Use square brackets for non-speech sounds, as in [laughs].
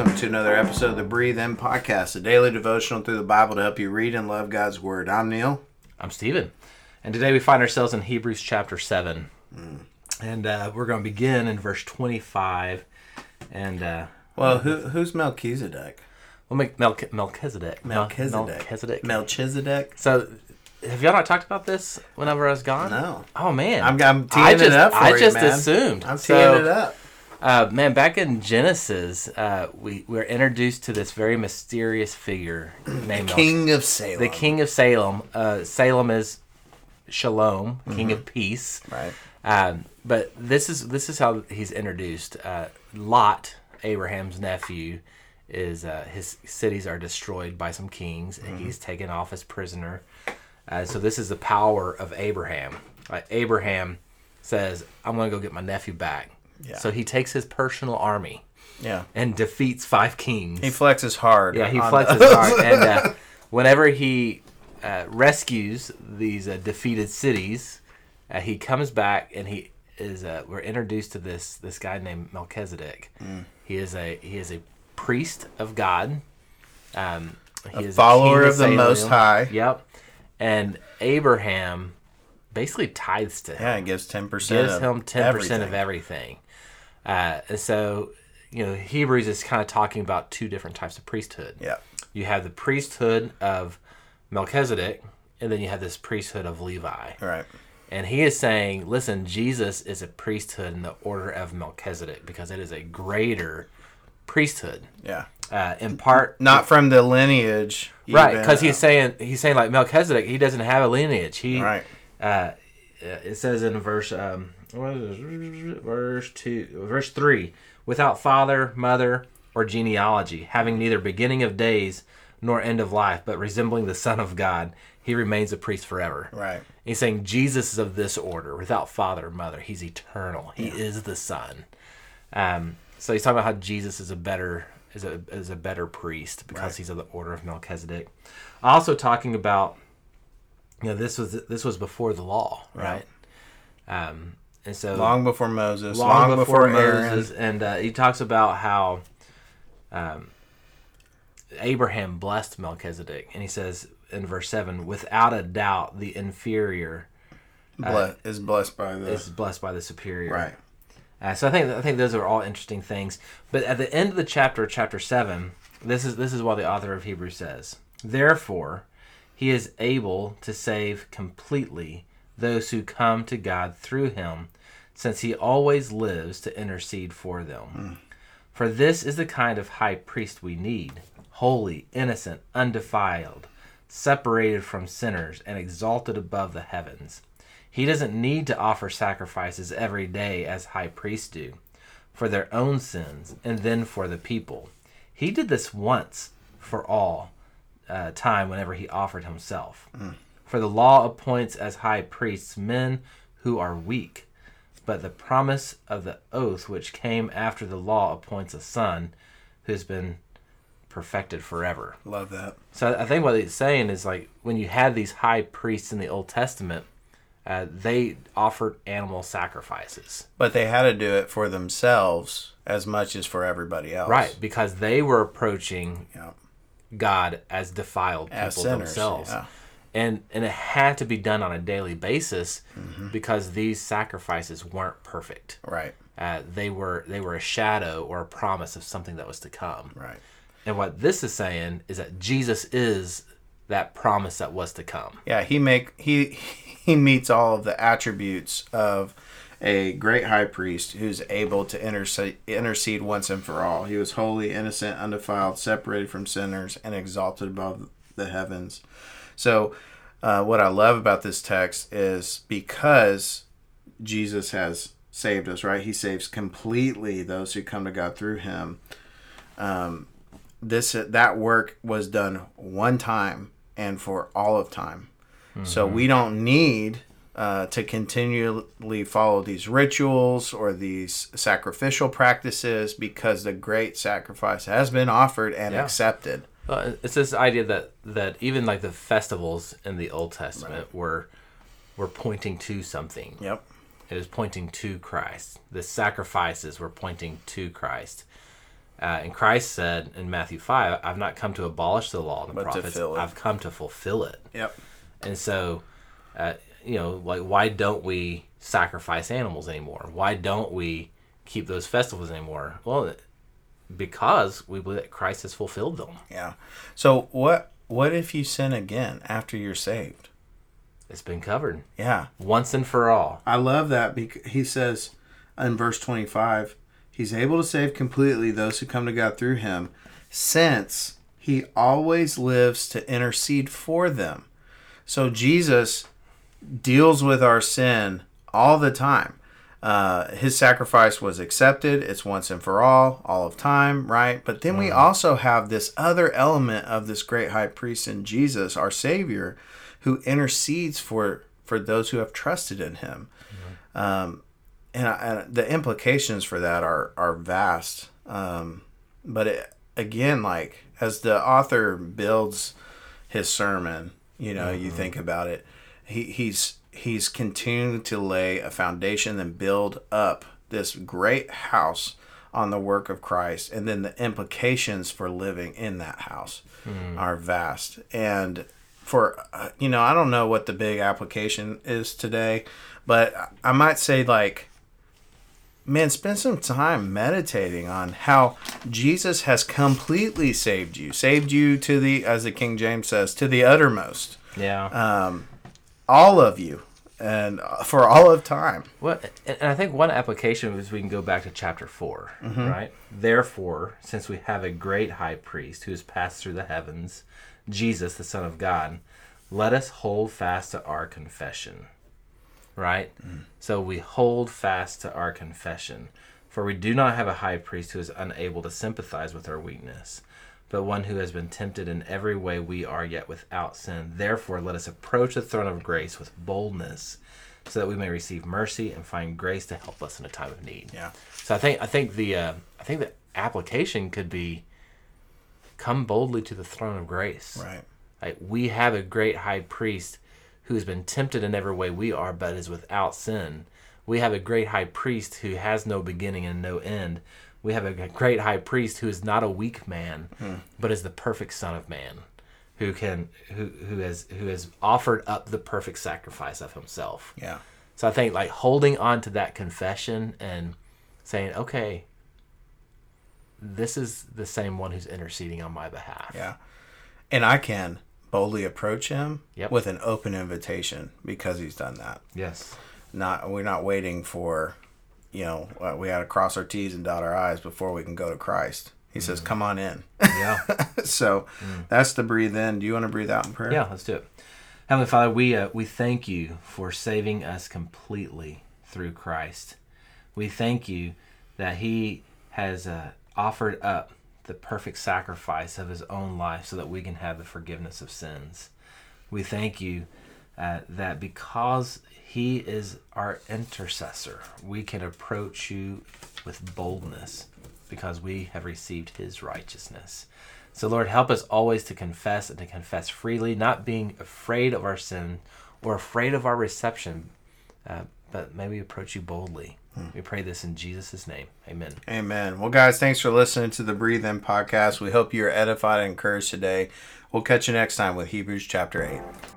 welcome to another episode of the Breathe In Podcast, a daily devotional through the Bible to help you read and love God's Word. I'm Neal. I'm Stephen. And today we find ourselves in Hebrews chapter 7. And uh, we're going to begin in verse 25. And, uh, Well, who, who's Melchizedek? we'll make Melchizedek. Mel- Melchizedek. Melchizedek. Melchizedek? so, have y'all not talked about this whenever I was gone? No. Oh, man. I'm, I'm teeing I just, it up for I you, just man. assumed. I'm teeing So, it up. Uh, man, back in Genesis, uh, we we're introduced to this very mysterious figure named Melch- King of Salem. the king of Salem. Uh, Salem is Shalom, king of peace. Right. Um, but this is this is how he's introduced. Uh, Lot, Abraham's nephew, is uh, his cities are destroyed by some kings, and he's taken off as prisoner. Uh, so this is the power of Abraham. Like Abraham says, "I'm going to go get my nephew back." Yeah. So he takes his personal army Yeah. and defeats five kings. He flexes hard. Yeah, he flexes those. hard, [laughs] and uh, whenever he uh, rescues these uh, defeated cities, uh, he comes back and he is. Uh, we're introduced to this this guy named Melchizedek. Mm. He is a he is a priest of God. Um, he A is follower king of the Salem. Most High. Yep, and Abraham basically tithes to him Yeah, it gives 10% gives him 10% of everything. Uh, and so, you know, Hebrews is kind of talking about two different types of priesthood. Yeah. You have the priesthood of Melchizedek, and then you have this priesthood of Levi. Right. And he is saying, listen, Jesus is a priesthood in the order of Melchizedek because it is a greater priesthood. Yeah. Uh, in part, Not from the lineage. right? Because uh, he's saying he's saying like Melchizedek, he doesn't have a lineage. He Right. uh, it says in verse um, what is verse two, verse three, without father, mother, or genealogy, having neither beginning of days nor end of life, but resembling the Son of God, he remains a priest forever. Right. He's saying Jesus is of this order, without father or mother. He's eternal. He is the Son. Um, so he's talking about how Jesus is a better is a is a better priest because Right. he's of the order of Melchizedek. Also talking about you know this was this was before the law, right? Um, and so Long before Moses. long, before, Aaron. Moses, and uh, he talks about how um, Abraham blessed Melchizedek, and he says in verse seven, without a doubt, the inferior Ble- is blessed by the. is blessed by the superior. right. Uh, so I think I think those are all interesting things. But at the end of the chapter, chapter seven, this is this is what the author of Hebrews says. Therefore, he is able to save completely those who come to God through him, since he always lives to intercede for them. For this is the kind of high priest we need holy, innocent, undefiled, separated from sinners, and exalted above the heavens. He doesn't need to offer sacrifices every day as high priests do for their own sins and then for the people. He did this once for all uh, time whenever he offered himself. For the law appoints as high priests men who are weak, but the promise of the oath which came after the law appoints a son who has been perfected forever. Love that. So I think what he's saying is like when you had these high priests in the Old Testament, uh, they offered animal sacrifices, But they had to do it for themselves as much as for everybody else. right? Because they were approaching Yeah. God as defiled people As sinners. themselves, Yeah. And and it had to be done on a daily basis Mm-hmm. because these sacrifices weren't perfect. Right. Uh, they were they were a shadow or a promise of something that was to come. Right. And what this is saying is that Jesus is that promise that was to come. Yeah. He make he [laughs] he meets all of the attributes of a great high priest who's able to intercede, intercede once and for all. He was holy, innocent, undefiled, separated from sinners, and exalted above the heavens. So, uh, what I love about this text is because Jesus has saved us, right? He saves completely those who come to God through Him. Um, this that work was done one time and for all of time. So we don't need uh, to continually follow these rituals or these sacrificial practices because the great sacrifice has been offered and Yeah. accepted. Well, it's this idea that that even like the festivals in the Old Testament were were pointing to something. Yep. It was pointing to Christ. The sacrifices were pointing to Christ. Uh, and Christ said in Matthew 5, I've not come to abolish the law and the But prophets. I've come to fulfill it. Yep. And so, uh, you know, like, why don't we sacrifice animals anymore? Why don't we keep those festivals anymore? Well, because we believe that Christ has fulfilled them. Yeah. So what what if you sin again after you're saved? It's been covered Yeah. once and for all. I love that because he says in verse 25, he's able to save completely those who come to God through him since he always lives to intercede for them. So Jesus deals with our sin all the time. Uh, his sacrifice was accepted. It's once and for all, all of time, right? But then we also have this other element of this great high priest in Jesus, our Savior, who intercedes for for those who have trusted in Him. Um, and, I- and the implications for that are are vast. Um, but it, again, like as the author builds his sermon, you know, you think about it, he, he's he's continuing to lay a foundation and build up this great house on the work of Christ, and then the implications for living in that house are vast. And for uh, you know, I don't know what the big application is today, but I might say like man, spend some time meditating on how Jesus has completely saved you, saved you to the, as the King James says, to the uttermost, Yeah. all of you, and uh, for all of time. Well, and and I think one application is we can go back to chapter 4, right? Therefore, since we have a great high priest who has passed through the heavens, Jesus, the Son of God, let us hold fast to our confession, right? So we hold fast to our confession. For we do not have a high priest who is unable to sympathize with our weakness, but one who has been tempted in every way we are, yet without sin. Therefore, let us approach the throne of grace with boldness, so that we may receive mercy and find grace to help us in a time of need. Yeah. So I think I think the uh, I think the application could be come boldly to the throne of grace. Right. Like we have a great high priest who has been tempted in every way we are, but is without sin. We have a great high priest who has no beginning and no end. We have a great high priest who is not a weak man, but is the perfect Son of Man, who can who who has who has offered up the perfect sacrifice of himself. Yeah. So I think like holding on to that confession and saying, okay, this is the same one who's interceding on my behalf. Yeah. And I can boldly approach him Yep. with an open invitation because he's done that. Yes. Not we're not waiting for, you know, uh, we had to cross our T's and dot our I's before we can go to Christ. He says, "Come on in." Yeah. [laughs] so that's the breathe in. Do you want to breathe out in prayer? yeah. Let's do it. Heavenly Father, we uh, we thank you for saving us completely through Christ. We thank you that He has uh, offered up the perfect sacrifice of His own life so that we can have the forgiveness of sins. We thank you uh, that because He is our intercessor, we can approach you with boldness because we have received His righteousness. So, Lord, help us always to confess and to confess freely, not being afraid of our sin or afraid of our reception, uh, but may we approach you boldly. We pray this in Jesus' name. Amen. Amen. Well, guys, thanks for listening to the Breathe In podcast. We hope you're edified and encouraged today. We'll catch you next time with Hebrews chapter 8.